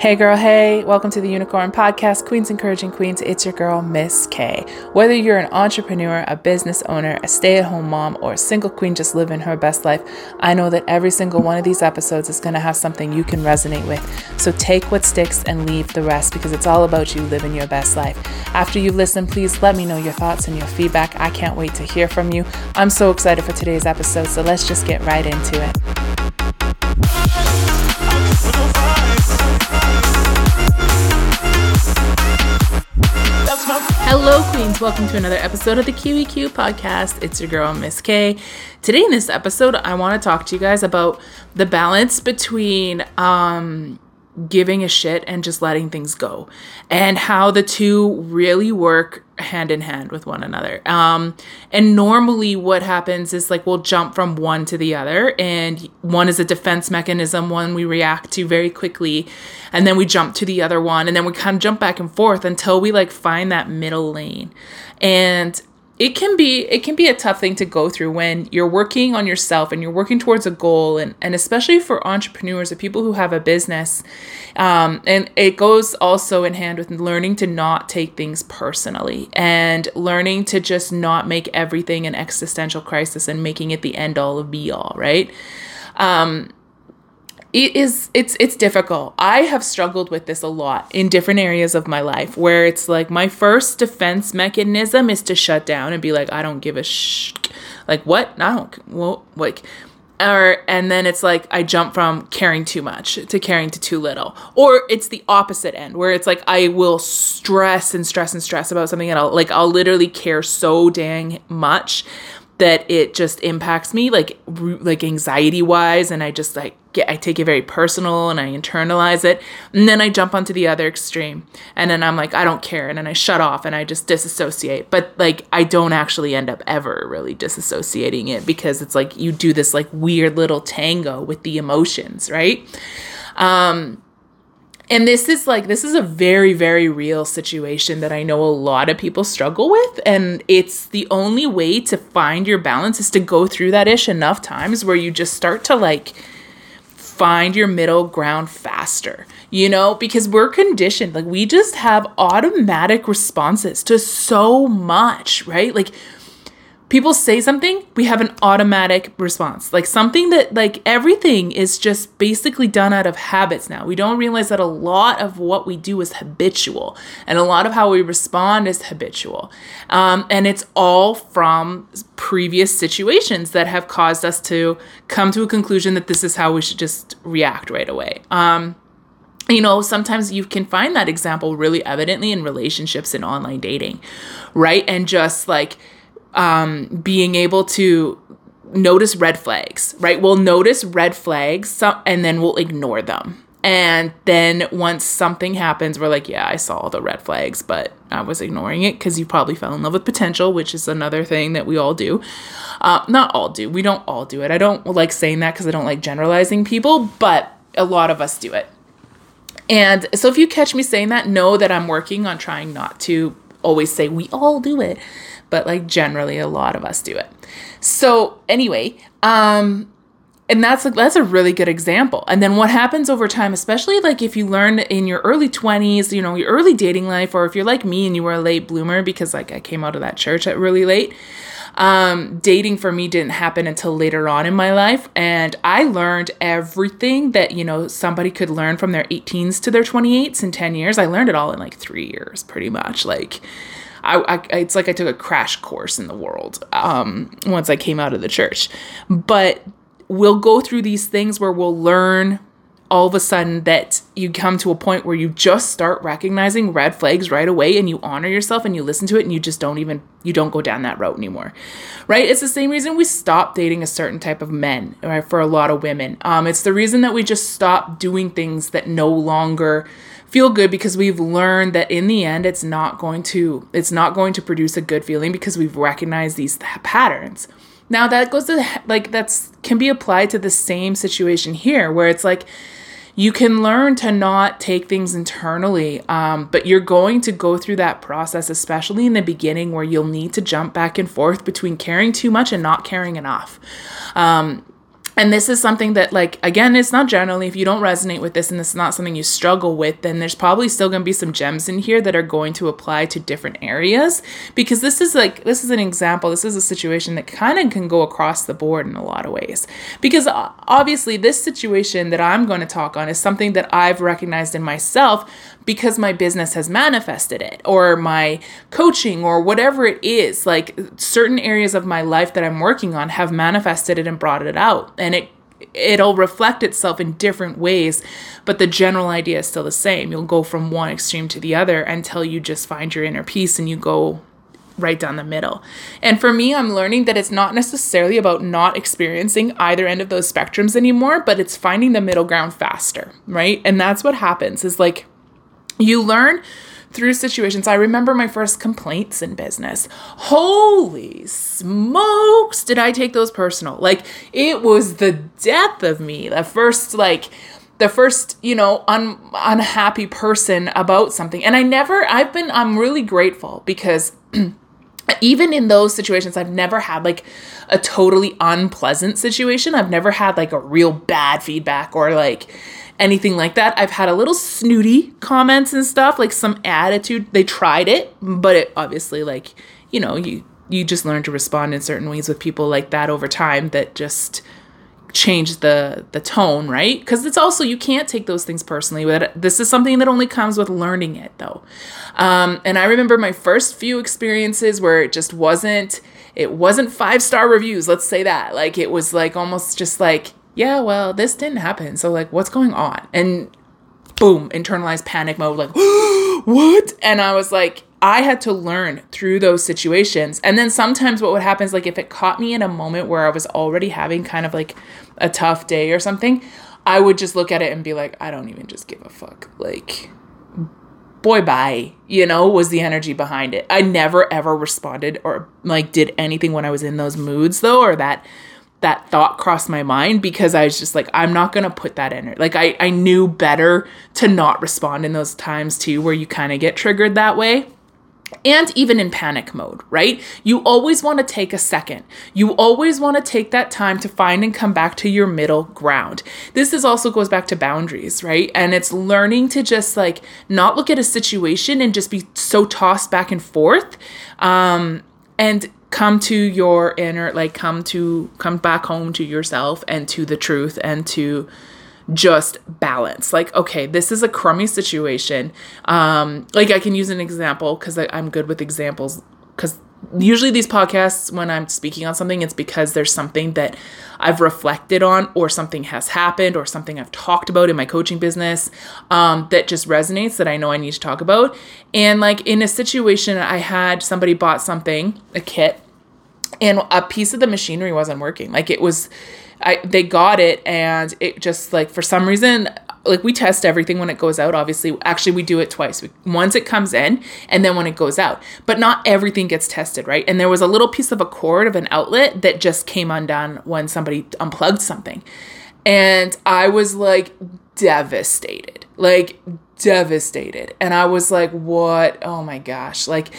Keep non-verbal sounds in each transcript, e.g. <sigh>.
Hey girl, hey, welcome to the Unicorn Podcast, Queens Encouraging Queens. It's your girl, Miss K. Whether you're an entrepreneur, a business owner, a stay at home mom, or a single queen just living her best life, I know that every single one of these episodes is going to have something you can resonate with. So take what sticks and leave the rest because it's all about you living your best life. After you've listened, please let me know your thoughts and your feedback. I can't wait to hear from you. I'm so excited for today's episode, so let's just get right into it. Hello, Queens. Welcome to another episode of the QEQ podcast. It's your girl, Miss K. Today, in this episode, I want to talk to you guys about the balance between um, giving a shit and just letting things go. And how the two really work hand in hand with one another. Um, and normally what happens is like we'll jump from one to the other and one is a defense mechanism one we react to very quickly and then we jump to the other one and then we kind of jump back and forth until we like find that middle lane. And it can be it can be a tough thing to go through when you're working on yourself and you're working towards a goal and, and especially for entrepreneurs or people who have a business um, and it goes also in hand with learning to not take things personally and learning to just not make everything an existential crisis and making it the end all of be all right? Um, it is it's it's difficult. I have struggled with this a lot in different areas of my life where it's like my first defense mechanism is to shut down and be like i don't give a sh like what? I don't well like or and then it's like i jump from caring too much to caring to too little. Or it's the opposite end where it's like i will stress and stress and stress about something and i'll like i'll literally care so dang much that it just impacts me like like anxiety wise and i just like get i take it very personal and i internalize it. And then i jump onto the other extreme and then i'm like i don't care and then i shut off and i just disassociate. But like i don't actually end up ever really disassociating it because it's like you do this like weird little tango with the emotions right? Um and this is like this is a very very real situation that i know a lot of people struggle with and it's the only way to find your balance is to go through that ish enough times where you just start to like find your middle ground faster you know? Because we're conditioned like we just have automatic responses to so much right? Like people say something, we have an automatic response. Like something that, like everything is just basically done out of habits now. We don't realize that a lot of what we do is habitual and a lot of how we respond is habitual. Um, and it's all from previous situations that have caused us to come to a conclusion that this is how we should just react right away. Um, you know, sometimes you can find that example really evidently in relationships and online dating, right? And just like, um, being able to notice red flags, right? We'll notice red flags and then we'll ignore them. And then once something happens, we're like, yeah, I saw the red flags, but I was ignoring it because you probably fell in love with potential, which is another thing that we all do. Uh, not all do. We don't all do it. I don't like saying that because I don't like generalizing people, but a lot of us do it. And so if you catch me saying that, know that I'm working on trying not to always say we all do it but like generally a lot of us do it. So anyway, um and that's like that's a really good example. And then what happens over time, especially like if you learn in your early 20s, you know, your early dating life or if you're like me and you were a late bloomer because like I came out of that church at really late. Um, dating for me didn't happen until later on in my life. And I learned everything that, you know, somebody could learn from their 18s to their 28s in 10 years. I learned it all in like three years, pretty much. Like, I, I, it's like I took a crash course in the world um, once I came out of the church. But we'll go through these things where we'll learn all of a sudden that you come to a point where you just start recognizing red flags right away and you honor yourself and you listen to it and you just don't even you don't go down that route anymore. Right? It's the same reason we stop dating a certain type of men right for a lot of women. Um, it's the reason that we just stop doing things that no longer feel good because we've learned that in the end it's not going to it's not going to produce a good feeling because we've recognized these patterns. Now that goes to like that's can be applied to the same situation here where it's like you can learn to not take things internally um, but you're going to go through that process especially in the beginning where you'll need to jump back and forth between caring too much and not caring enough. Um, and this is something that like again it's not generally if you don't resonate with this and this is not something you struggle with then there's probably still going to be some gems in here that are going to apply to different areas. Because this is like this is an example. This is a situation that kind of can go across the board in a lot of ways. Because uh, obviously this situation that i'm going to talk on is something that i've recognized in myself because my business has manifested it or my coaching or whatever it is like certain areas of my life that i'm working on have manifested it and brought it out and it it'll reflect itself in different ways but the general idea is still the same you'll go from one extreme to the other until you just find your inner peace and you go right down the middle. And for me, I'm learning that it's not necessarily about not experiencing either end of those spectrums anymore, but it's finding the middle ground faster, right? And that's what happens is like you learn through situations. I remember my first complaints in business. Holy smokes, did I take those personal? Like it was the death of me. The first like the first, you know, un- unhappy person about something. And I never I've been I'm really grateful because <clears throat> even in those situations I've never had like a totally unpleasant situation. I've never had like a real bad feedback or like anything like that. I've had a little snooty comments and stuff, like some attitude. They tried it, but it obviously like, you know, you you just learn to respond in certain ways with people like that over time that just change the the tone, right? Cuz it's also you can't take those things personally. But this is something that only comes with learning it though. Um and I remember my first few experiences where it just wasn't it wasn't five star reviews, let's say that. Like it was like almost just like yeah, well, this didn't happen. So, like, what's going on? And boom, internalized panic mode, like, <gasps> what? And I was like, I had to learn through those situations. And then sometimes what would happen is, like, if it caught me in a moment where I was already having kind of like a tough day or something, I would just look at it and be like, I don't even just give a fuck. Like, boy, bye, you know, was the energy behind it. I never ever responded or like did anything when I was in those moods, though, or that that thought crossed my mind because I was just like, I'm not gonna put that in. Like I, I knew better to not respond in those times too where you kind of get triggered that way. And even in panic mode, right? You always want to take a second. You always want to take that time to find and come back to your middle ground. This is also goes back to boundaries, right? And it's learning to just like not look at a situation and just be so tossed back and forth. Um, and come to your inner like come to come back home to yourself and to the truth and to just balance. Like okay this is a crummy situation. Um like i can use an example because i'm good with examples usually these podcasts when i'm speaking on something it's because there's something that i've reflected on or something has happened or something i've talked about in my coaching business um, that just resonates that i know i need to talk about. And like in a situation i had somebody bought something a kit and a piece of the machinery wasn't working. Like it was I, they got it and it just like for some reason like we test everything when it goes out obviously. Actually we do it twice. Once it comes in and then when it goes out. But not everything gets tested right? And there was a little piece of a cord of an outlet that just came undone when somebody unplugged something. And i was like devastated. Like devastated. And i was like what? Oh my gosh. Like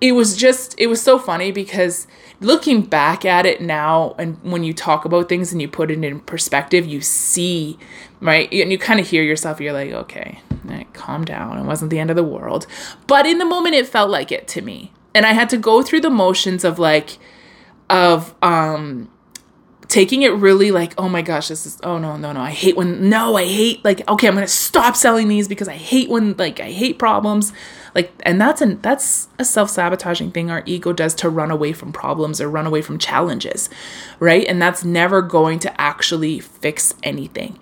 it was just it was so funny because looking back at it now and when you talk about things and you put it in perspective you see right? And you kind of hear yourself you're like okay right, calm down it wasn't the end of the world. But in the moment it felt like it to me. And i had to go through the motions of like of um taking it really like oh my gosh this is oh no no no i hate when no i hate like okay i'm gonna stop selling these because i hate when like i hate problems. Like and that's an that's a self-sabotaging thing our ego does to run away from problems or run away from challenges right? And that's never going to actually fix anything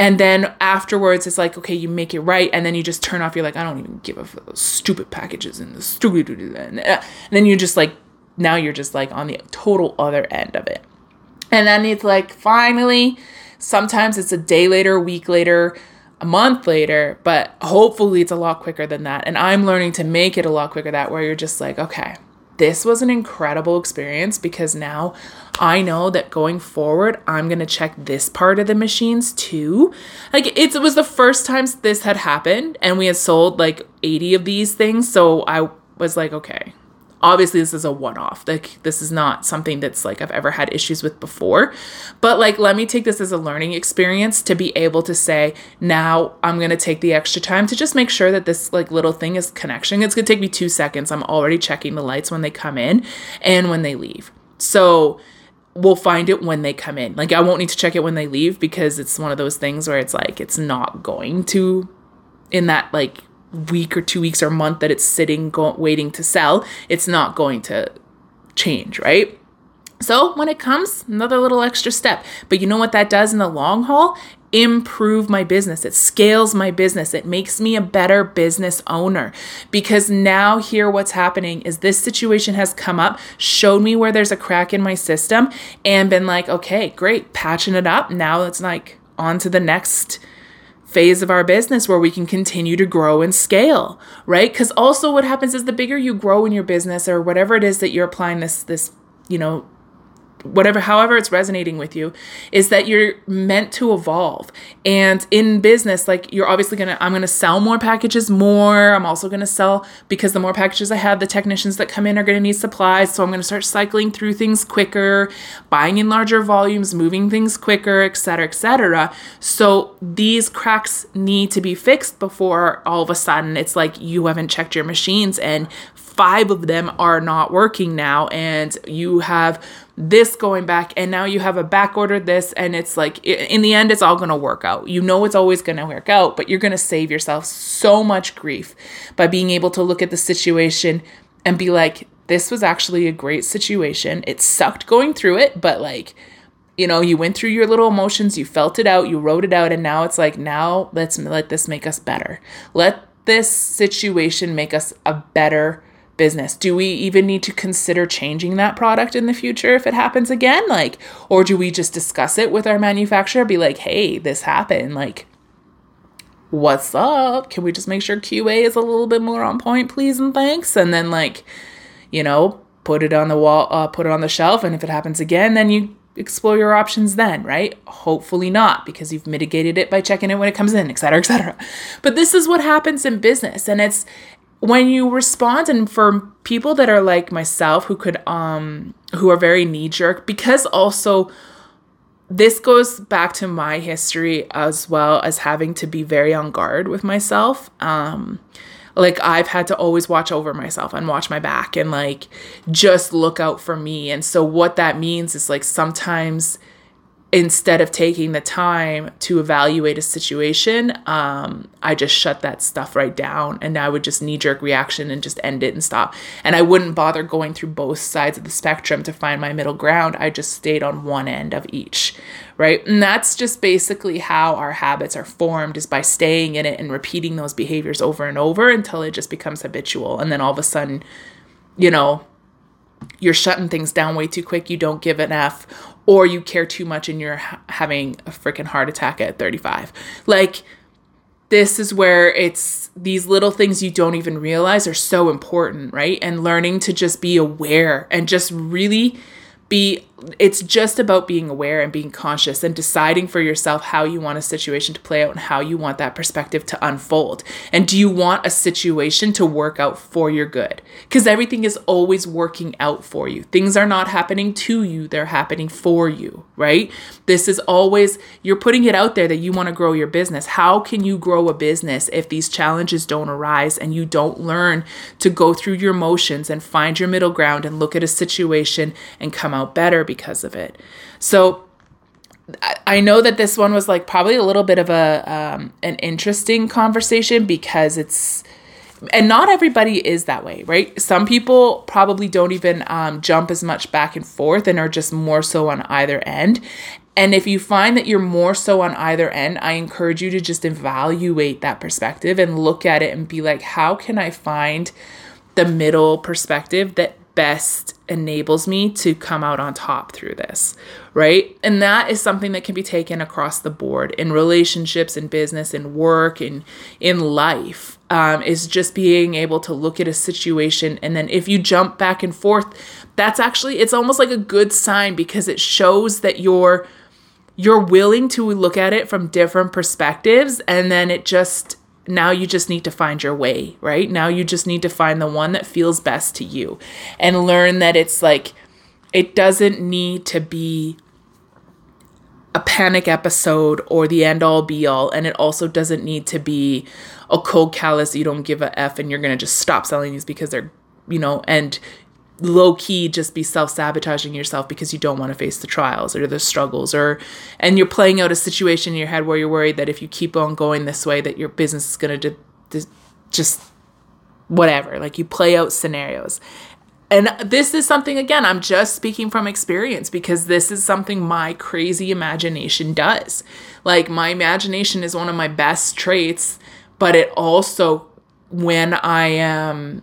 and then afterwards it's like okay you make it right and then you just turn off you're like i don't even give a f- stupid packages and the stupid and then you just like now you're just like on the total other end of it and then it's like finally sometimes it's a day later a week later a month later, but hopefully it's a lot quicker than that. And I'm learning to make it a lot quicker that where you're just like, okay, this was an incredible experience because now I know that going forward, I'm going to check this part of the machines too. Like it was the first time this had happened and we had sold like 80 of these things. So I was like, okay, obviously this is a one-off. Like this is not something that's like i've ever had issues with before. But like let me take this as a learning experience to be able to say now i'm going to take the extra time to just make sure that this like little thing is connection. It's going to take me two seconds. I'm already checking the lights when they come in and when they leave. So we'll find it when they come in. Like i won't need to check it when they leave because it's one of those things where it's like it's not going to in that like week or two weeks or month that it's sitting go- waiting to sell it's not going to change right? So when it comes another little extra step. But you know what that does in the long haul? Improve my business. It scales my business. It makes me a better business owner. Because now here what's happening is this situation has come up showed me where there's a crack in my system and been like okay great patching it up. Now it's like on to the next phase of our business where we can continue to grow and scale, right? Cuz also what happens is the bigger you grow in your business or whatever it is that you're applying this this, you know, whatever however it's resonating with you is that you're meant to evolve. And in business like you're obviously gonna i'm gonna sell more packages more. I'm also gonna sell because the more packages i have the technicians that come in are gonna need supplies. So i'm gonna start cycling through things quicker buying in larger volumes moving things quicker etc etc so these cracks need to be fixed before all of a sudden it's like you haven't checked your machines and five of them are not working now and you have this going back and now you have a back order this and it's like in the end it's all going to work out. You know it's always going to work out but you're going to save yourself so much grief by being able to look at the situation and be like this was actually a great situation. It sucked going through it but like you know you went through your little emotions you felt it out you wrote it out and now it's like now let's let this make us better. Let this situation make us a better business? Do we even need to consider changing that product in the future if it happens again? Like, or do we just discuss it with our manufacturer? Be like, hey, this happened. Like, what's up? Can we just make sure QA is a little bit more on point, please and thanks? And then, like, you know, put it on the wall, uh, put it on the shelf. And if it happens again, then you explore your options then, right? Hopefully not, because you've mitigated it by checking it when it comes in, et cetera, et cetera. But this is what happens in business. And it's when you respond and for people that are like myself who could um who are very knee jerk because also this goes back to my history as well as having to be very on guard with myself. Um like I've had to always watch over myself and watch my back and like just look out for me. And so what that means is like sometimes instead of taking the time to evaluate a situation, um, I just shut that stuff right down and I would just knee jerk reaction and just end it and stop. And I wouldn't bother going through both sides of the spectrum to find my middle ground. I just stayed on one end of each, right? And that's just basically how our habits are formed is by staying in it and repeating those behaviors over and over until it just becomes habitual. And then all of a sudden, you know, you're shutting things down way too quick, you don't give an F, or you care too much and you're ha- having a freaking heart attack at 35. Like, this is where it's these little things you don't even realize are so important, right? And learning to just be aware and just really be it's just about being aware and being conscious and deciding for yourself how you want a situation to play out and how you want that perspective to unfold. And do you want a situation to work out for your good? Because everything is always working out for you. Things are not happening to you, they're happening for you, right? This is always, you're putting it out there that you want to grow your business. How can you grow a business if these challenges don't arise and you don't learn to go through your motions and find your middle ground and look at a situation and come out better? Because of it. So I know that this one was like probably a little bit of a um, an interesting conversation because it's and not everybody is that way, right? Some people probably don't even um, jump as much back and forth and are just more so on either end. And if you find that you're more so on either end, I encourage you to just evaluate that perspective and look at it and be like, how can I find the middle perspective that best enables me to come out on top through this, right? And that is something that can be taken across the board in relationships, in business, in work, in in life. Um, is just being able to look at a situation and then if you jump back and forth, that's actually it's almost like a good sign because it shows that you're you're willing to look at it from different perspectives and then it just now you just need to find your way, right? Now you just need to find the one that feels best to you and learn that it's like, it doesn't need to be a panic episode or the end all be all. And it also doesn't need to be a cold callous, you don't give a F and you're going to just stop selling these because they're, you know, and low key just be self sabotaging yourself because you don't want to face the trials or the struggles or and you're playing out a situation in your head where you're worried that if you keep on going this way that your business is going to just whatever like you play out scenarios. And this is something again i'm just speaking from experience because this is something my crazy imagination does. Like my imagination is one of my best traits but it also when i am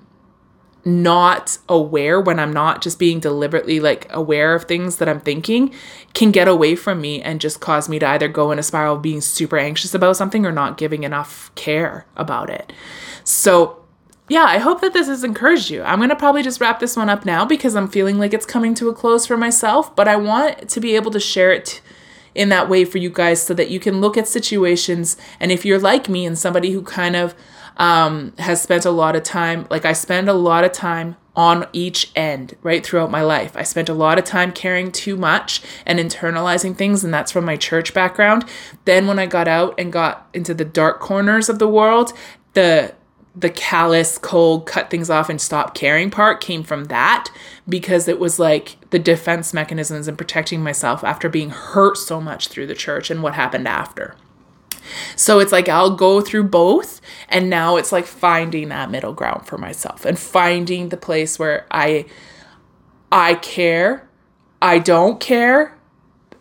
not aware when I'm not just being deliberately like aware of things that I'm thinking can get away from me and just cause me to either go in a spiral of being super anxious about something or not giving enough care about it. So, yeah, I hope that this has encouraged you. I'm going to probably just wrap this one up now because I'm feeling like it's coming to a close for myself, but I want to be able to share it in that way for you guys so that you can look at situations and if you're like me and somebody who kind of um, has spent a lot of time, like I spend a lot of time on each end, right, throughout my life. I spent a lot of time caring too much and internalizing things, and that's from my church background. Then, when I got out and got into the dark corners of the world, the the callous, cold, cut things off and stop caring part came from that because it was like the defense mechanisms and protecting myself after being hurt so much through the church and what happened after. So it's like I'll go through both and now it's like finding that middle ground for myself and finding the place where I I care, I don't care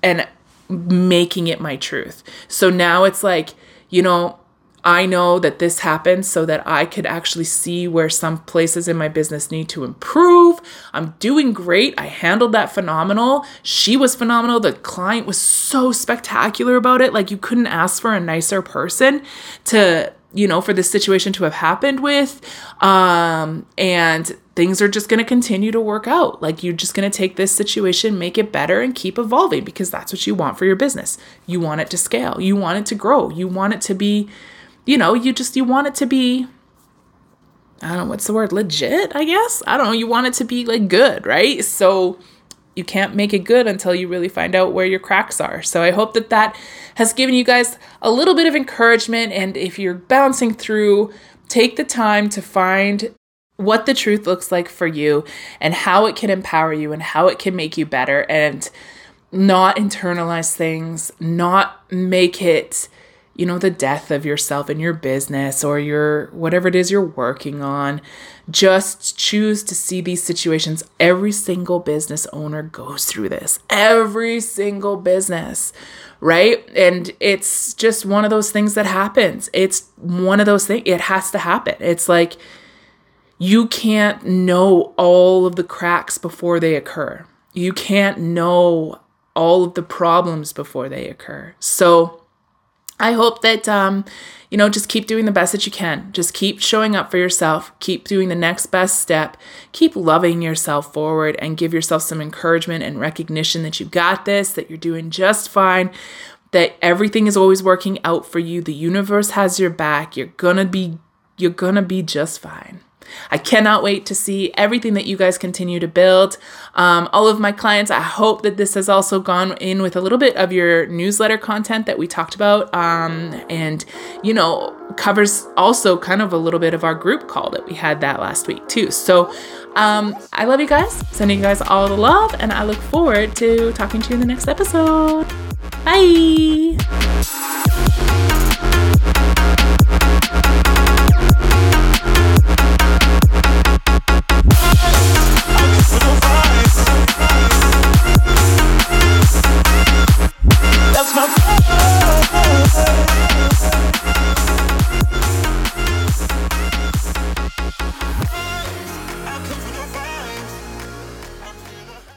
and making it my truth. So now it's like, you know, I know that this happened so that I could actually see where some places in my business need to improve. I'm doing great. I handled that phenomenal. She was phenomenal. The client was so spectacular about it. Like you couldn't ask for a nicer person to, you know, for this situation to have happened with. Um, and things are just going to continue to work out. Like you're just going to take this situation, make it better, and keep evolving because that's what you want for your business. You want it to scale, you want it to grow, you want it to be you know, you just you want it to be I don't know what's the word, legit, I guess. I don't know, you want it to be like good, right? So you can't make it good until you really find out where your cracks are. So I hope that that has given you guys a little bit of encouragement and if you're bouncing through, take the time to find what the truth looks like for you and how it can empower you and how it can make you better and not internalize things, not make it you know, the death of yourself and your business or your whatever it is you're working on. Just choose to see these situations. Every single business owner goes through this. Every single business, right? And it's just one of those things that happens. It's one of those things, it has to happen. It's like you can't know all of the cracks before they occur. You can't know all of the problems before they occur. So, I hope that, um, you know, just keep doing the best that you can. Just keep showing up for yourself. Keep doing the next best step. Keep loving yourself forward and give yourself some encouragement and recognition that you got this, that you're doing just fine, that everything is always working out for you. The universe has your back. You're gonna be, you're gonna be just fine. I cannot wait to see everything that you guys continue to build. Um, all of my clients, I hope that this has also gone in with a little bit of your newsletter content that we talked about. Um, and, you know, covers also kind of a little bit of our group call that we had that last week, too. So um, I love you guys, sending you guys all the love, and I look forward to talking to you in the next episode. Bye.